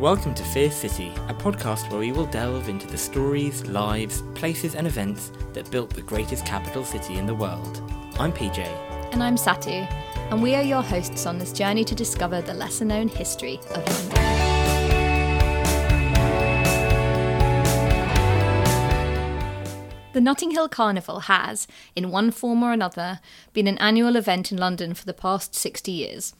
Welcome to Fierce City, a podcast where we will delve into the stories, lives, places, and events that built the greatest capital city in the world. I'm PJ. And I'm Satu, and we are your hosts on this journey to discover the lesser known history of London. The Notting Hill Carnival has, in one form or another, been an annual event in London for the past 60 years.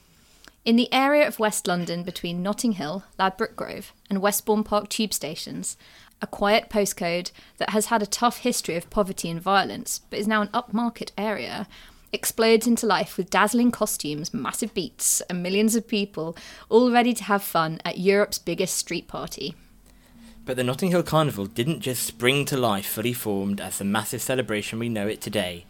In the area of West London between Notting Hill, Ladbroke Grove, and Westbourne Park tube stations, a quiet postcode that has had a tough history of poverty and violence, but is now an upmarket area, explodes into life with dazzling costumes, massive beats, and millions of people all ready to have fun at Europe's biggest street party. But the Notting Hill Carnival didn't just spring to life fully formed as the massive celebration we know it today.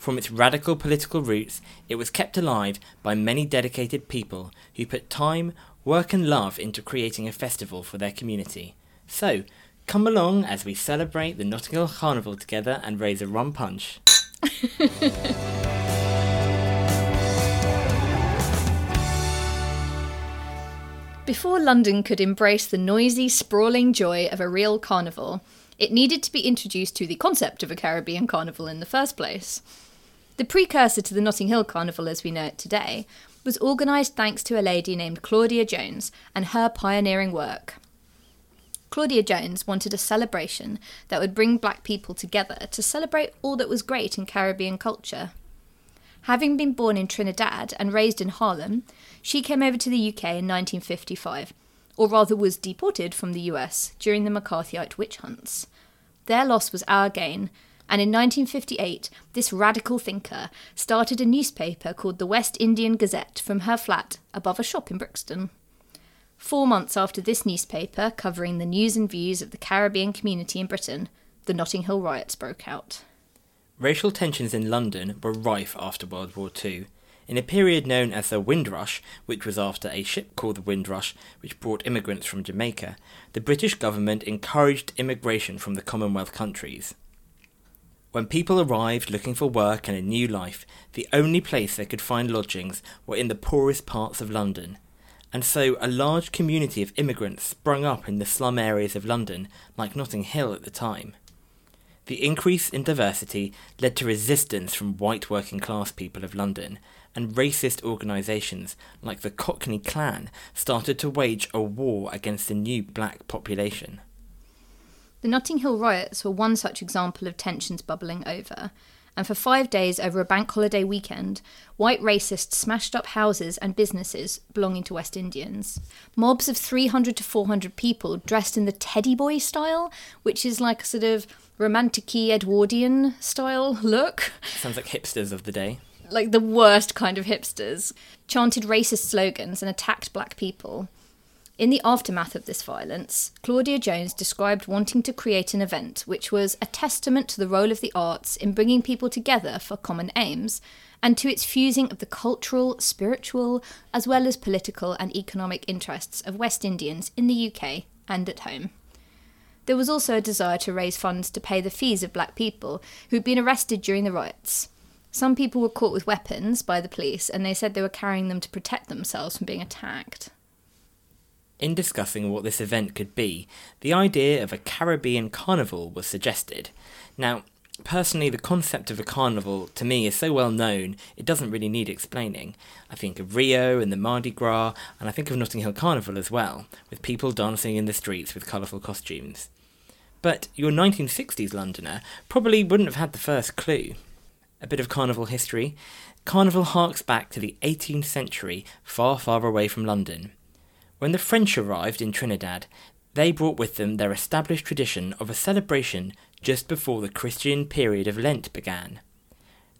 From its radical political roots, it was kept alive by many dedicated people who put time, work, and love into creating a festival for their community. So, come along as we celebrate the Notting Hill Carnival together and raise a rum punch. Before London could embrace the noisy, sprawling joy of a real carnival, it needed to be introduced to the concept of a Caribbean carnival in the first place. The precursor to the Notting Hill Carnival as we know it today was organised thanks to a lady named Claudia Jones and her pioneering work. Claudia Jones wanted a celebration that would bring black people together to celebrate all that was great in Caribbean culture. Having been born in Trinidad and raised in Harlem, she came over to the UK in 1955, or rather was deported from the US during the McCarthyite witch hunts. Their loss was our gain, and in 1958, this radical thinker started a newspaper called the West Indian Gazette from her flat above a shop in Brixton. Four months after this newspaper, covering the news and views of the Caribbean community in Britain, the Notting Hill riots broke out. Racial tensions in London were rife after World War II. In a period known as the Windrush, which was after a ship called the Windrush, which brought immigrants from Jamaica, the British government encouraged immigration from the Commonwealth countries. When people arrived looking for work and a new life, the only place they could find lodgings were in the poorest parts of London. And so a large community of immigrants sprung up in the slum areas of London, like Notting Hill at the time. The increase in diversity led to resistance from white working class people of London, and racist organisations like the Cockney Clan started to wage a war against the new black population. The Notting Hill riots were one such example of tensions bubbling over, and for five days over a bank holiday weekend, white racists smashed up houses and businesses belonging to West Indians. Mobs of 300 to 400 people dressed in the teddy boy style, which is like a sort of romantic Edwardian style look. Sounds like hipsters of the day. Like the worst kind of hipsters, chanted racist slogans and attacked black people. In the aftermath of this violence, Claudia Jones described wanting to create an event which was a testament to the role of the arts in bringing people together for common aims and to its fusing of the cultural, spiritual, as well as political and economic interests of West Indians in the UK and at home. There was also a desire to raise funds to pay the fees of black people who'd been arrested during the riots. Some people were caught with weapons by the police and they said they were carrying them to protect themselves from being attacked. In discussing what this event could be, the idea of a Caribbean carnival was suggested. Now, personally, the concept of a carnival to me is so well known, it doesn't really need explaining. I think of Rio and the Mardi Gras, and I think of Notting Hill Carnival as well, with people dancing in the streets with colourful costumes. But your 1960s Londoner probably wouldn't have had the first clue. A bit of carnival history. Carnival harks back to the 18th century, far, far away from London. When the French arrived in Trinidad, they brought with them their established tradition of a celebration just before the Christian period of Lent began.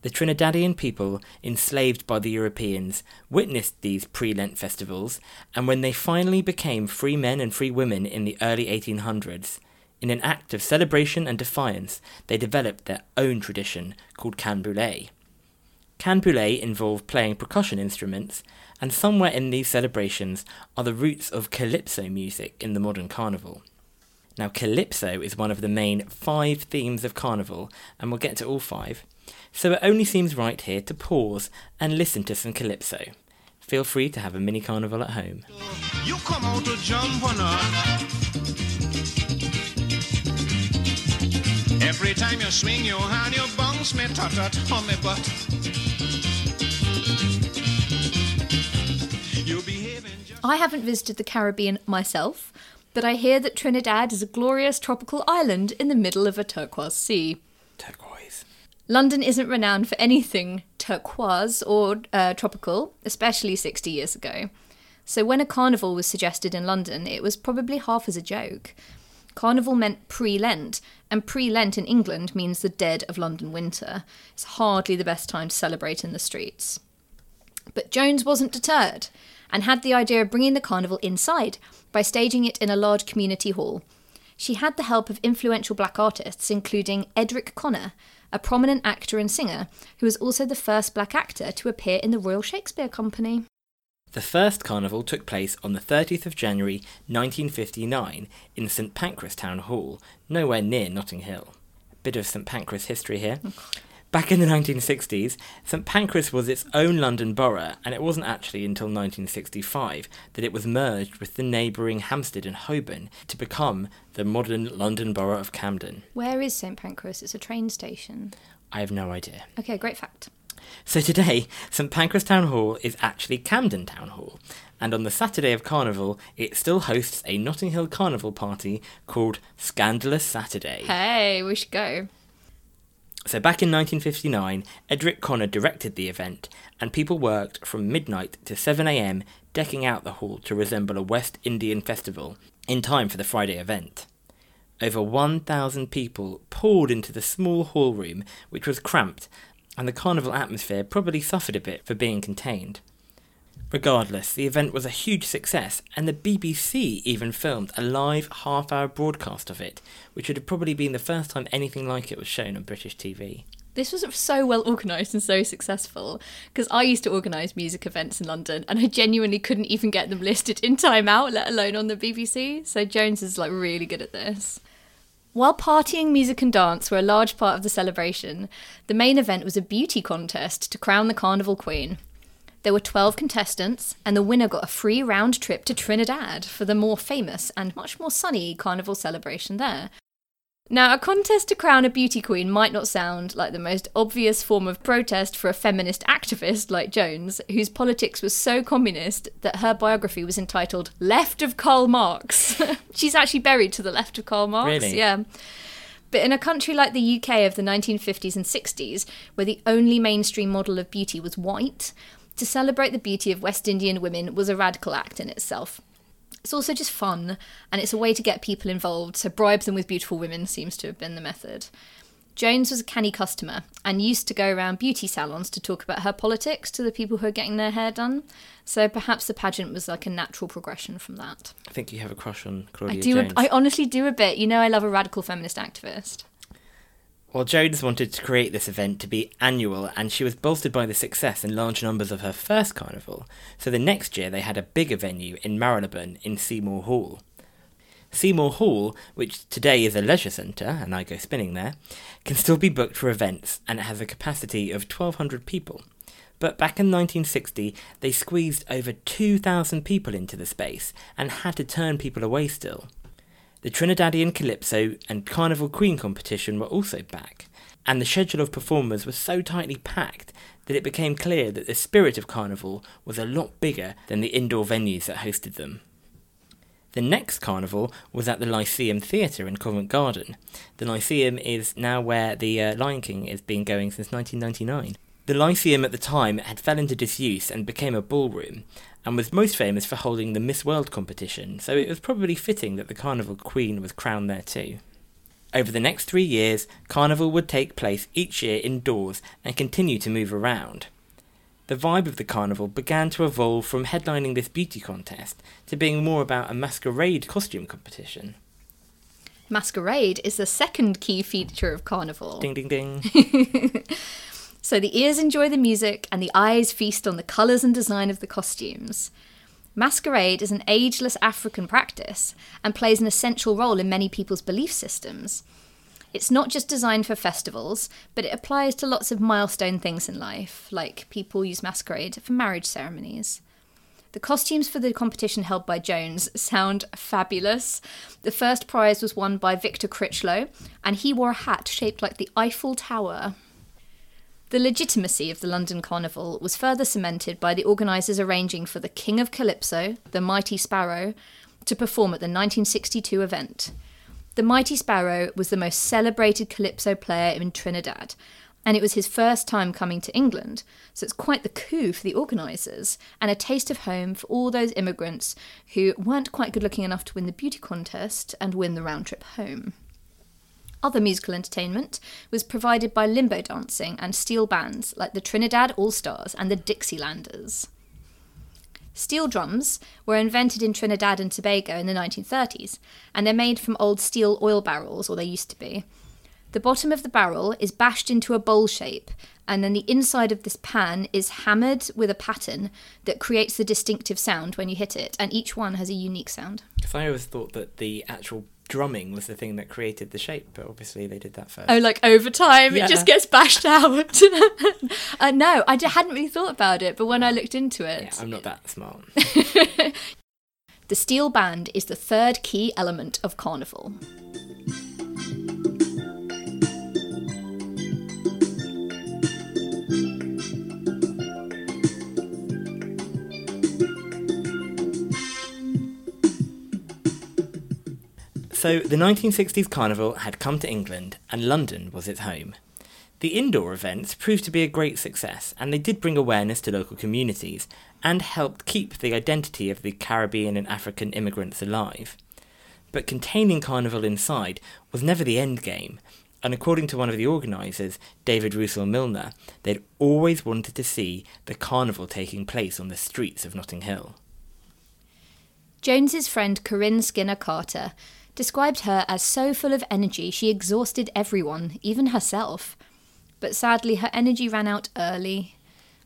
The Trinidadian people, enslaved by the Europeans, witnessed these pre Lent festivals, and when they finally became free men and free women in the early 1800s, in an act of celebration and defiance, they developed their own tradition called Canboulay. Canboulay involved playing percussion instruments, and somewhere in these celebrations are the roots of calypso music in the modern carnival. Now, calypso is one of the main five themes of carnival, and we'll get to all five, so it only seems right here to pause and listen to some calypso. feel free to have a mini carnival at home. Every time you swing your hand, you bounce me tut tut on me butt. You behaving just I haven't visited the Caribbean myself, but I hear that Trinidad is a glorious tropical island in the middle of a turquoise sea. Turquoise. London isn't renowned for anything turquoise or uh, tropical, especially 60 years ago. So when a carnival was suggested in London, it was probably half as a joke. Carnival meant pre Lent, and pre Lent in England means the dead of London winter. It's hardly the best time to celebrate in the streets. But Jones wasn't deterred and had the idea of bringing the carnival inside by staging it in a large community hall. She had the help of influential black artists, including Edric Connor, a prominent actor and singer who was also the first black actor to appear in the Royal Shakespeare Company. The first carnival took place on the 30th of January 1959 in St Pancras Town Hall, nowhere near Notting Hill. Bit of St Pancras history here. Oh, Back in the 1960s, St Pancras was its own London borough, and it wasn't actually until 1965 that it was merged with the neighbouring Hampstead and Holborn to become the modern London borough of Camden. Where is St Pancras? It's a train station. I have no idea. Okay, great fact. So today, St Pancras Town Hall is actually Camden Town Hall, and on the Saturday of Carnival, it still hosts a Notting Hill Carnival party called Scandalous Saturday. Hey, we should go. So back in 1959, Edric Connor directed the event, and people worked from midnight to 7am decking out the hall to resemble a West Indian festival in time for the Friday event. Over 1,000 people poured into the small hall room, which was cramped, and the carnival atmosphere probably suffered a bit for being contained. Regardless, the event was a huge success, and the BBC even filmed a live half hour broadcast of it, which would have probably been the first time anything like it was shown on British TV. This was so well organised and so successful because I used to organise music events in London and I genuinely couldn't even get them listed in Time Out, let alone on the BBC. So Jones is like really good at this. While partying, music, and dance were a large part of the celebration, the main event was a beauty contest to crown the Carnival Queen. There were 12 contestants, and the winner got a free round trip to Trinidad for the more famous and much more sunny carnival celebration there. Now, a contest to crown a beauty queen might not sound like the most obvious form of protest for a feminist activist like Jones, whose politics was so communist that her biography was entitled Left of Karl Marx. She's actually buried to the left of Karl Marx. Really? Yeah. But in a country like the UK of the 1950s and 60s, where the only mainstream model of beauty was white, to celebrate the beauty of West Indian women was a radical act in itself. It's also just fun, and it's a way to get people involved, so bribe them with beautiful women seems to have been the method. Jones was a canny customer and used to go around beauty salons to talk about her politics to the people who are getting their hair done. So perhaps the pageant was like a natural progression from that. I think you have a crush on I do. Jones. I honestly do a bit. You know, I love a radical feminist activist. Well, Jones wanted to create this event to be annual, and she was bolstered by the success and large numbers of her first carnival, so the next year they had a bigger venue in Marylebone in Seymour Hall. Seymour Hall, which today is a leisure centre, and I go spinning there, can still be booked for events, and it has a capacity of 1,200 people. But back in 1960, they squeezed over 2,000 people into the space and had to turn people away still. The Trinidadian Calypso and Carnival Queen competition were also back, and the schedule of performers was so tightly packed that it became clear that the spirit of Carnival was a lot bigger than the indoor venues that hosted them. The next carnival was at the Lyceum Theatre in Covent Garden. The Lyceum is now where the uh, Lion King has been going since 1999. The Lyceum at the time had fell into disuse and became a ballroom, and was most famous for holding the Miss World competition, so it was probably fitting that the Carnival Queen was crowned there too. Over the next three years, Carnival would take place each year indoors and continue to move around. The vibe of the carnival began to evolve from headlining this beauty contest to being more about a masquerade costume competition. Masquerade is the second key feature of Carnival. Ding ding ding. So the ears enjoy the music and the eyes feast on the colours and design of the costumes. Masquerade is an ageless African practice and plays an essential role in many people's belief systems. It's not just designed for festivals, but it applies to lots of milestone things in life, like people use masquerade for marriage ceremonies. The costumes for the competition held by Jones sound fabulous. The first prize was won by Victor Critchlow, and he wore a hat shaped like the Eiffel Tower. The legitimacy of the London Carnival was further cemented by the organisers arranging for the King of Calypso, the Mighty Sparrow, to perform at the 1962 event. The Mighty Sparrow was the most celebrated calypso player in Trinidad, and it was his first time coming to England, so it's quite the coup for the organisers and a taste of home for all those immigrants who weren't quite good looking enough to win the beauty contest and win the round trip home. Other musical entertainment was provided by limbo dancing and steel bands like the Trinidad All Stars and the Dixielanders. Steel drums were invented in Trinidad and Tobago in the 1930s, and they're made from old steel oil barrels, or they used to be. The bottom of the barrel is bashed into a bowl shape, and then the inside of this pan is hammered with a pattern that creates the distinctive sound when you hit it, and each one has a unique sound. Because I always thought that the actual drumming was the thing that created the shape, but obviously they did that first. Oh, like over time, Yeah. it just gets bashed out. uh, no, I d- hadn't really thought about it, but when I looked into it, yeah, I'm not that smart. the steel band is the third key element of Carnival. So the 1960s Carnival had come to England, and London was its home. The indoor events proved to be a great success, and they did bring awareness to local communities and helped keep the identity of the Caribbean and African immigrants alive. But containing Carnival inside was never the end game, and according to one of the organisers, David Russell Milner, they'd always wanted to see the carnival taking place on the streets of Notting Hill. Jones's friend Corinne Skinner Carter described her as so full of energy she exhausted everyone, even herself. But sadly, her energy ran out early.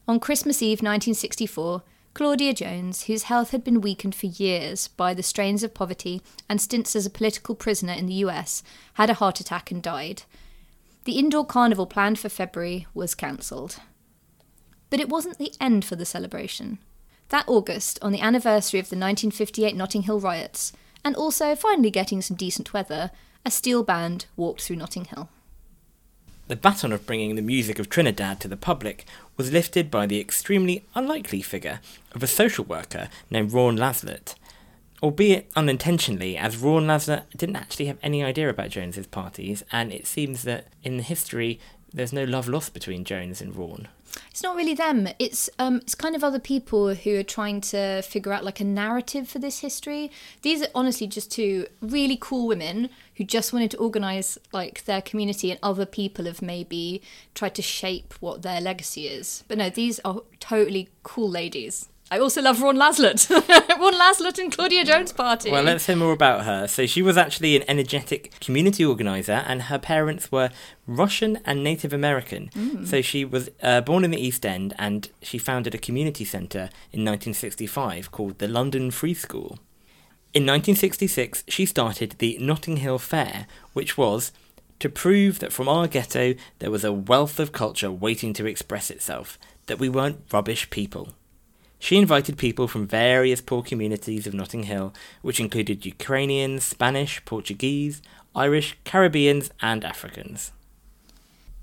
On Christmas Eve 1964, Claudia Jones, whose health had been weakened for years by the strains of poverty and stints as a political prisoner in the US, had a heart attack and died. The indoor carnival planned for February was cancelled. But it wasn't the end for the celebration. That August, on the anniversary of the 1958 Notting Hill riots, and also finally getting some decent weather, a steel band walked through Notting Hill. The baton of bringing the music of Trinidad to the public was lifted by the extremely unlikely figure of a social worker named Rhaune Laslett, albeit unintentionally, as Rhaune Laslett didn't actually have any idea about Jones's parties, and it seems that in history there's no love lost between Jones and Rhaune. It's not really them. It's um, it's kind of other people who are trying to figure out like a narrative for this history. These are honestly just two really cool women who just wanted to organize like their community, and other people have maybe tried to shape what their legacy is. But no, these are totally cool ladies. I also love Rhaune Laslett. Rhaune Laslett and Claudia Jones party. Well, let's hear more about her. So, she was actually an energetic community organizer, and her parents were Russian and Native American. So, she was uh, born in the East End, and she founded a community centre in 1965 called the London Free School. In 1966, she started the Notting Hill Fair, which was to prove that from our ghetto there was a wealth of culture waiting to express itself, that we weren't rubbish people. She invited people from various poor communities of Notting Hill, which included Ukrainians, Spanish, Portuguese, Irish, Caribbeans, and Africans.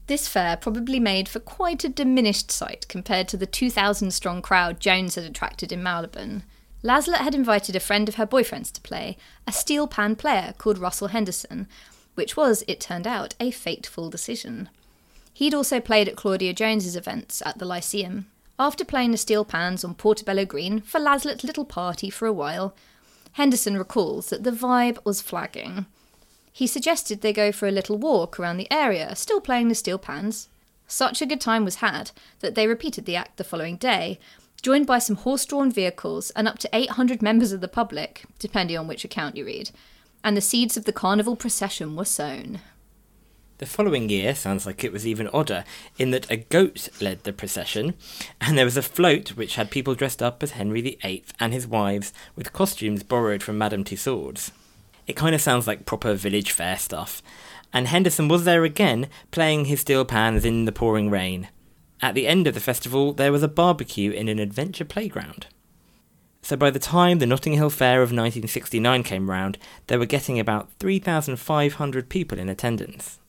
This fair probably made for quite a diminished sight compared to the 2,000 strong crowd Jones had attracted in Marylebone. Laslett had invited a friend of her boyfriend's to play, a steel pan player called Russell Henderson, which was, it turned out, a fateful decision. He'd also played at Claudia Jones's events at the Lyceum. After playing the steel pans on Portobello Green for Laslett's little party for a while, Henderson recalls that the vibe was flagging. He suggested they go for a little walk around the area, still playing the steel pans. Such a good time was had that they repeated the act the following day, joined by some horse drawn vehicles and up to 800 members of the public, depending on which account you read. And the seeds of the carnival procession were sown. The following year sounds like it was even odder, in that a goat led the procession, and there was a float which had people dressed up as Henry VIII and his wives with costumes borrowed from Madame Tussauds. It kind of sounds like proper village fair stuff, and Henderson was there again, playing his steel pans in the pouring rain. At the end of the festival, there was a barbecue in an adventure playground. So by the time the Notting Hill Fair of 1969 came round, they were getting about 3,500 people in attendance.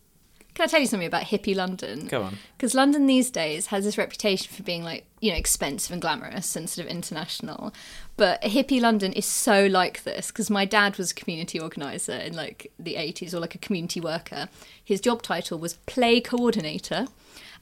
Can I tell you something about hippie London? Go on. Because London these days has this reputation for being like, you know, expensive and glamorous and sort of international. But hippie London is so like this because my dad was a community organizer in like the 80s or like a community worker. His job title was play coordinator.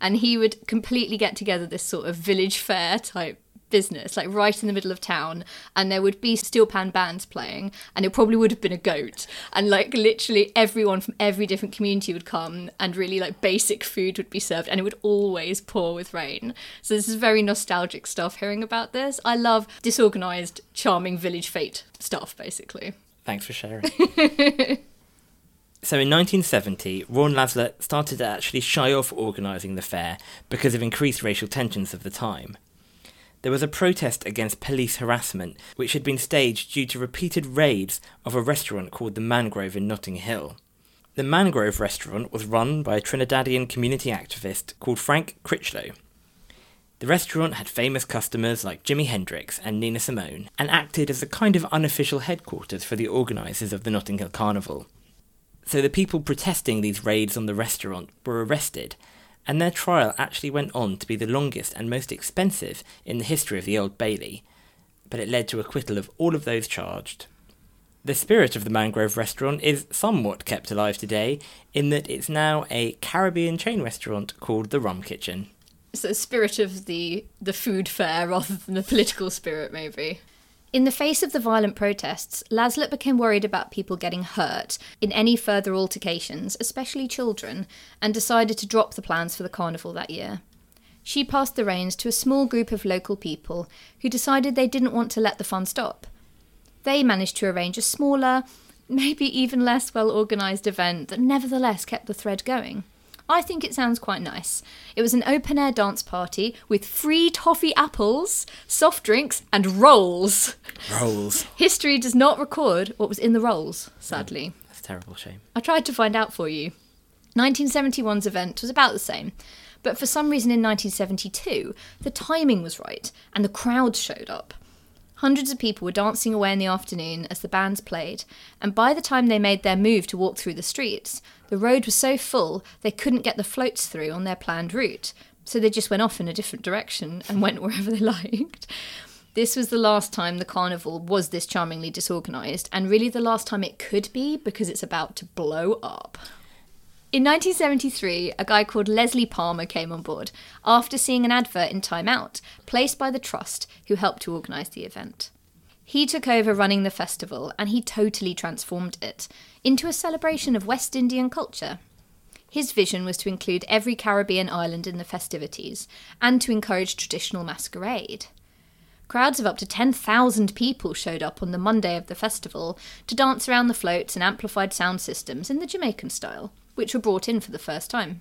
And he would completely get together this sort of village fair type business, like right in the middle of town, and there would be steel pan bands playing, and it probably would have been a goat, and like literally everyone from every different community would come, and really like basic food would be served, and it would always pour with rain. So this is very nostalgic stuff. Hearing about this, I love disorganized, charming village fete stuff, basically. Thanks for sharing. so in 1970, Rhaune Laslett started to actually shy off organising the fair because of increased racial tensions of the time. There was a protest against police harassment, which had been staged due to repeated raids of a restaurant called the Mangrove in Notting Hill. The Mangrove restaurant was run by a Trinidadian community activist called Frank Critchlow. The restaurant had famous customers like Jimi Hendrix and Nina Simone, and acted as a kind of unofficial headquarters for the organisers of the Notting Hill Carnival. So the people protesting these raids on the restaurant were arrested and their trial actually went on to be the longest and most expensive in the history of the Old Bailey, but it led to acquittal of all of those charged. The spirit of the Mangrove restaurant is somewhat kept alive today, in that it's now a Caribbean chain restaurant called the Rum Kitchen. So the spirit of the the food fair rather than the political spirit, maybe. In the face of the violent protests, Laslett became worried about people getting hurt in any further altercations, especially children, and decided to drop the plans for the carnival that year. She passed the reins to a small group of local people who decided they didn't want to let the fun stop. They managed to arrange a smaller, maybe even less well organised event that nevertheless kept the thread going. I think it sounds quite nice. It was an open air dance party with free toffee apples, soft drinks, and rolls. Rolls. History does not record what was in the rolls, sadly. Mm, that's a terrible shame. I tried to find out for you. 1971's event was about the same, but for some reason in 1972, the timing was right and the crowd showed up. Hundreds of people were dancing away in the afternoon as the bands played, and by the time they made their move to walk through the streets, the road was so full they couldn't get the floats through on their planned route, so they just went off in a different direction and went wherever they liked. This was the last time the carnival was this charmingly disorganised, and really the last time it could be because it's about to blow up. In 1973, a guy called Leslie Palmer came on board after seeing an advert in Time Out, placed by the Trust, who helped to organise the event. He took over running the festival and he totally transformed it into a celebration of West Indian culture. His vision was to include every Caribbean island in the festivities and to encourage traditional masquerade. Crowds of up to 10,000 people showed up on the Monday of the festival to dance around the floats and amplified sound systems in the Jamaican style which were brought in for the first time.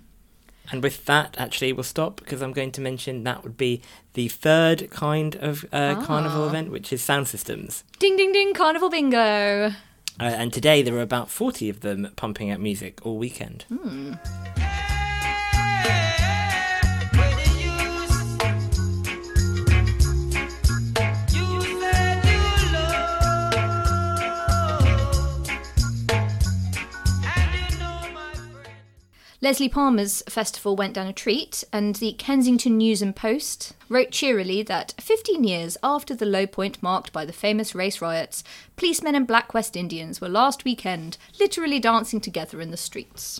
And with that, actually, we'll stop because I'm going to mention that would be the third kind of uh, Ah. carnival event, which is sound systems. Ding ding ding, carnival bingo! Uh, and today there are about 40 of them pumping out music all weekend. Leslie Palmer's festival went down a treat, and the Kensington News and Post wrote cheerily that 15 years after the low point marked by the famous race riots, policemen and black West Indians were last weekend literally dancing together in the streets.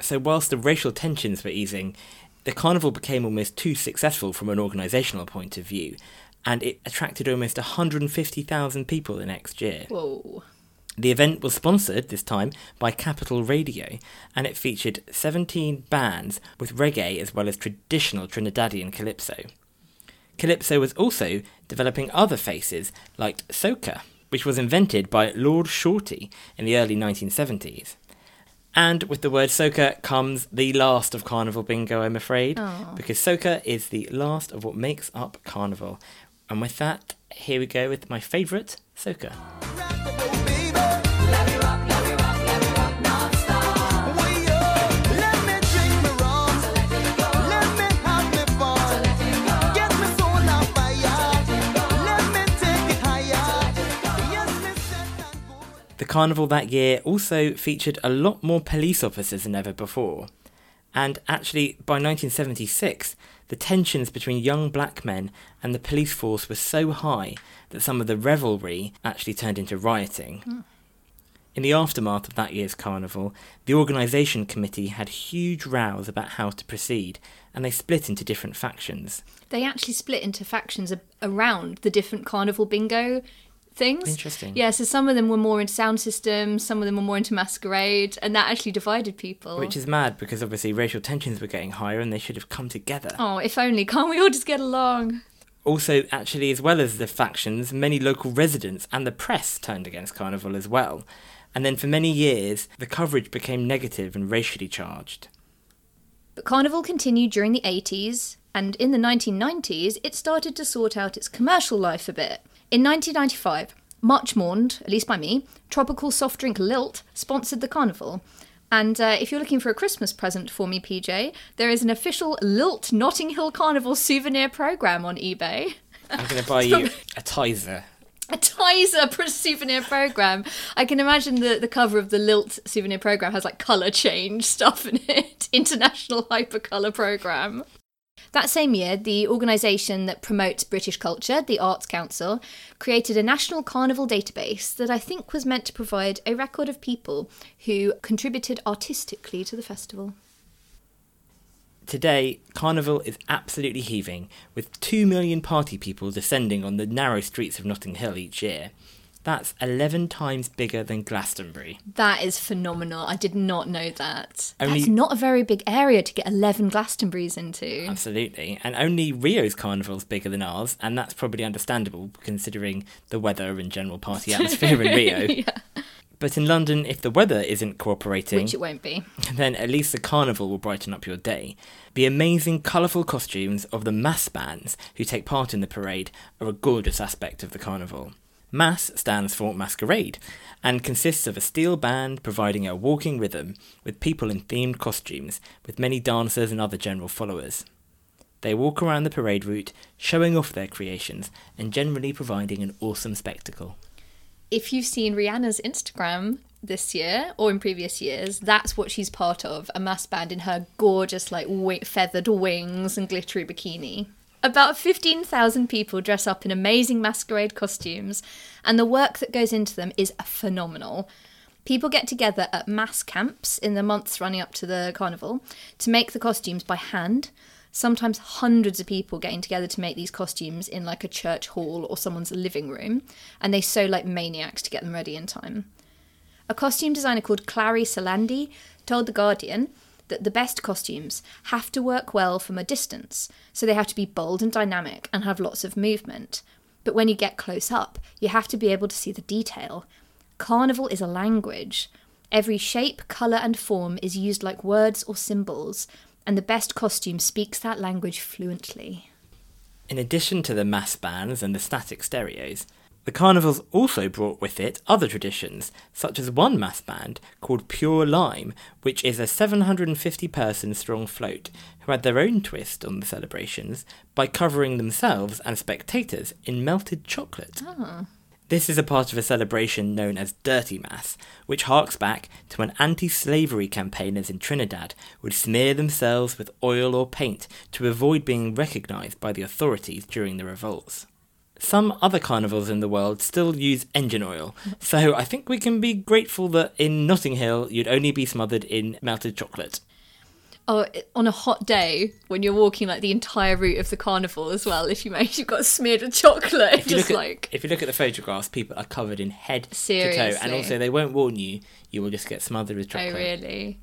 So, whilst the racial tensions were easing, the carnival became almost too successful from an organisational point of view, and it attracted almost 150,000 people the next year. Whoa. The event was sponsored this time by Capital Radio, and it featured 17 bands with reggae as well as traditional Trinidadian calypso. Calypso was also developing other faces like soca, which was invented by Lord Shorty in the early 1970s. And with the word soca comes the last of Carnival Bingo, I'm afraid, Aw. because soca is the last of what makes up Carnival. And with that, here we go with my favourite, soca. Carnival that year also featured a lot more police officers than ever before. And actually, by 1976, the tensions between young black men and the police force were so high that some of the revelry actually turned into rioting. Hmm. In the aftermath of that year's carnival, the organisation committee had huge rows about how to proceed, and they split into different factions. They actually split into factions around the different carnival bingo things. Interesting. Yeah, so some of them were more into sound systems, some of them were more into masquerade, and that actually divided people. Which is mad because obviously racial tensions were getting higher and they should have come together. oh, if only. Can't we all just get along? Also, actually, as well as the factions, many local residents and the press turned against Carnival as well. And then for many years, the coverage became negative and racially charged. But Carnival continued during the 80s, and in the 1990s, it started to sort out its commercial life a bit. In 1995, much mourned, at least by me, tropical soft drink Lilt sponsored the Carnival. And uh, if you're looking for a Christmas present for me, PJ, there is an official Lilt Notting Hill Carnival souvenir program on eBay. I'm going to buy you a Tizer. a Tizer souvenir program. I can imagine the, the cover of the Lilt souvenir program has like colour change stuff in it. International Hypercolour Program. That same year, the organisation that promotes British culture, the Arts Council, created a national carnival database that I think was meant to provide a record of people who contributed artistically to the festival. Today, Carnival is absolutely heaving, with 2 million party people descending on the narrow streets of Notting Hill each year. That's 11 times bigger than Glastonbury. That is phenomenal. I did not know that. Only- That's not a very big area to get 11 Glastonburys into. Absolutely. And only Rio's carnival's bigger than ours, and that's probably understandable considering the weather and general party atmosphere in Rio. yeah. But in London, if the weather isn't cooperating, Which it won't be. then at least the carnival will brighten up your day. The amazing, colourful costumes of the mass bands who take part in the parade are a gorgeous aspect of the carnival. Mass stands for masquerade and consists of a steel band providing a walking rhythm with people in themed costumes, with many dancers and other general followers. They walk around the parade route, showing off their creations and generally providing an awesome spectacle. If you've seen Rihanna's Instagram this year or in previous years, that's what she's part of a mass band in her gorgeous, like, feathered wings and glittery bikini. About 15,000 people dress up in amazing masquerade costumes, and the work that goes into them is phenomenal. People get together at mass camps in the months running up to the carnival to make the costumes by hand. Sometimes hundreds of people getting together to make these costumes in like a church hall or someone's living room, and they sew like maniacs to get them ready in time. A costume designer called Clary Salandy told The Guardian that the best costumes have to work well from a distance, so they have to be bold and dynamic and have lots of movement. But when you get close up, you have to be able to see the detail. Carnival is a language. Every shape, colour, and form is used like words or symbols, and the best costume speaks that language fluently. In addition to the mass bands and the static stereos, the carnivals also brought with it other traditions, such as one mass band called Pure Lime, which is a 750 person strong float who had their own twist on the celebrations by covering themselves and spectators in melted chocolate. Ah. This is a part of a celebration known as Dirty Mass, which harks back to when anti slavery campaigners in Trinidad would smear themselves with oil or paint to avoid being recognised by the authorities during the revolts. Some other carnivals in the world still use engine oil, so I think we can be grateful that in Notting Hill you'd only be smothered in melted chocolate. Oh, on a hot day when you're walking like the entire route of the carnival as well, if you make you've got smeared with chocolate, If you, just look at, like if you look at the photographs, people are covered in head to toe, and also they won't warn you, you will just get smothered with chocolate. oh chocolate. really.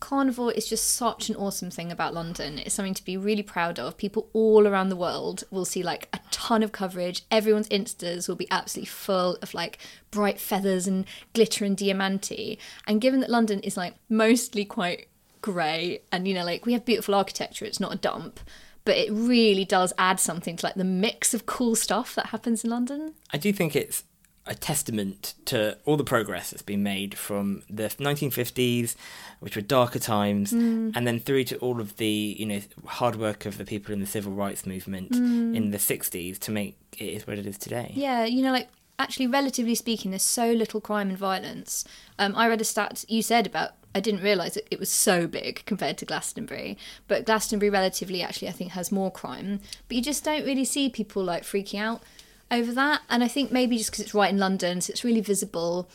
Carnival is just such an awesome thing about London. It's something to be really proud of. People all around the world will see like a ton of coverage. Everyone's instas will be absolutely full of like bright feathers and glitter and diamante. And given that London is like mostly quite grey and you know like we have beautiful architecture, it's not a dump, but it really does add something to like the mix of cool stuff that happens in London. I do think it's a testament to all the progress that's been made from the 1950s, which were darker times, Mm. and then through to all of the you know hard work of the people in the civil rights movement in the 60s to make it is what it is today. Mm. Yeah, you know, like actually, relatively speaking, there's so little crime and violence. Um, I read a stat you said about. I didn't realise it, it was so big compared to Glastonbury, but Glastonbury relatively actually I think has more crime. But you just don't really see people like freaking out over that, and I think maybe just because it's right in London, so it's really visible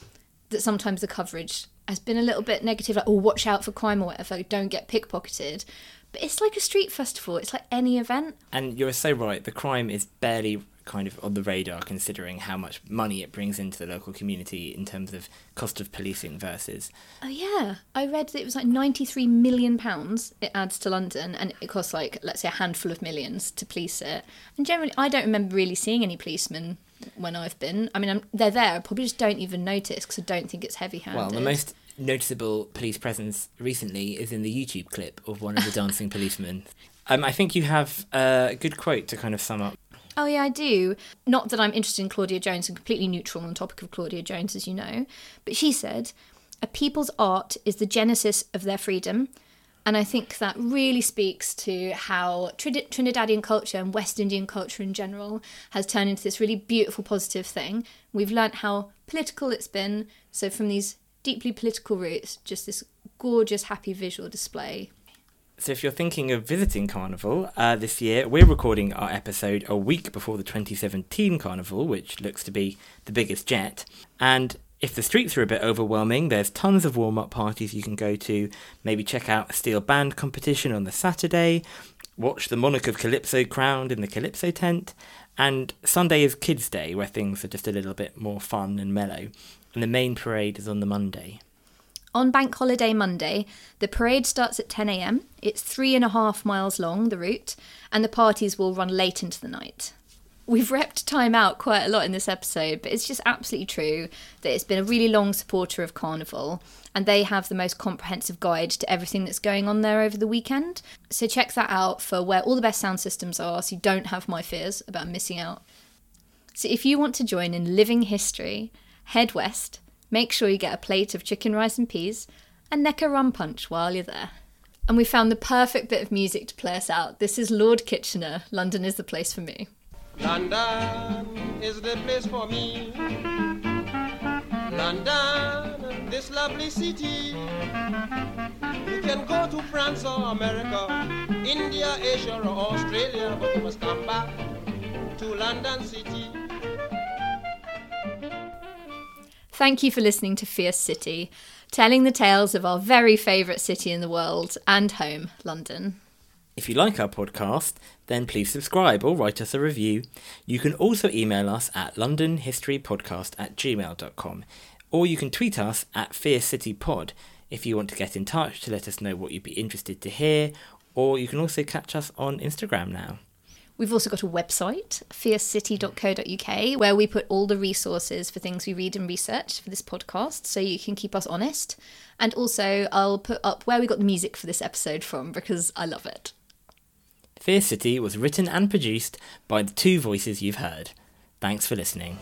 that sometimes the coverage has been a little bit negative, like, oh, watch out for crime or whatever, don't get pickpocketed. But it's like a street festival, it's like any event. And you're so right, the crime is barely kind of on the radar considering how much money it brings into the local community in terms of cost of policing versus Oh yeah, I read that it was like ninety-three million pounds it adds to London, and it costs like let's say a handful of millions to police it. And generally, I don't remember really seeing any policemen when I've been. I mean, I'm, they're there. I probably just don't even notice because I don't think it's heavy-handed. well the most noticeable police presence recently is in the youtube clip of one of the dancing policemen um, i think you have a good quote to kind of sum up Oh yeah, I do. Not that I'm interested in Claudia Jones and completely neutral on the topic of Claudia Jones, as you know, but she said, "A people's art is the genesis of their freedom." And I think that really speaks to how Trin- Trinidadian culture and West Indian culture in general has turned into this really beautiful, positive thing. We've learnt how political it's been. So, from these deeply political roots, just this gorgeous, happy visual display So, if you're thinking of visiting Carnival uh, this year, we're recording our episode a week before the 2017 Carnival, which looks to be the biggest yet. And if the streets are a bit overwhelming, there's tons of warm up parties you can go to. Maybe check out a steel band competition on the Saturday, watch the Monarch of Calypso crowned in the Calypso tent. And Sunday is Kids' Day, where things are just a little bit more fun and mellow. And the main parade is on the Monday. On Bank Holiday Monday, the parade starts at 10am. It's three and a half miles long, the route, and the parties will run late into the night. We've repped time out quite a lot in this episode, but it's just absolutely true that it's been a really long supporter of Carnival, and they have the most comprehensive guide to everything that's going on there over the weekend. So check that out for where all the best sound systems are so you don't have my fears about missing out. So if you want to join in living history, head west Make sure you get a plate of chicken rice and peas and neck a rum punch while you're there. And we found the perfect bit of music to play us out. This is Lord Kitchener, London is the place for me. London is the place for me. London, this lovely city. You can go to France or America, India, Asia, or Australia, but you must come back to London City. Thank you for listening to Fierce City, telling the tales of our very favourite city in the world and home, London. If you like our podcast, then please subscribe or write us a review. You can also email us at londonhistorypodcast at gmail.com or you can tweet us at Fierce City Pod if you want to get in touch to let us know what you'd be interested to hear, or you can also catch us on Instagram now. We've also got a website, fiercecity.co.uk, where we put all the resources for things we read and research for this podcast, so you can keep us honest. And also, I'll put up where we got the music for this episode from because I love it. Fierce City was written and produced by the two voices you've heard. Thanks for listening.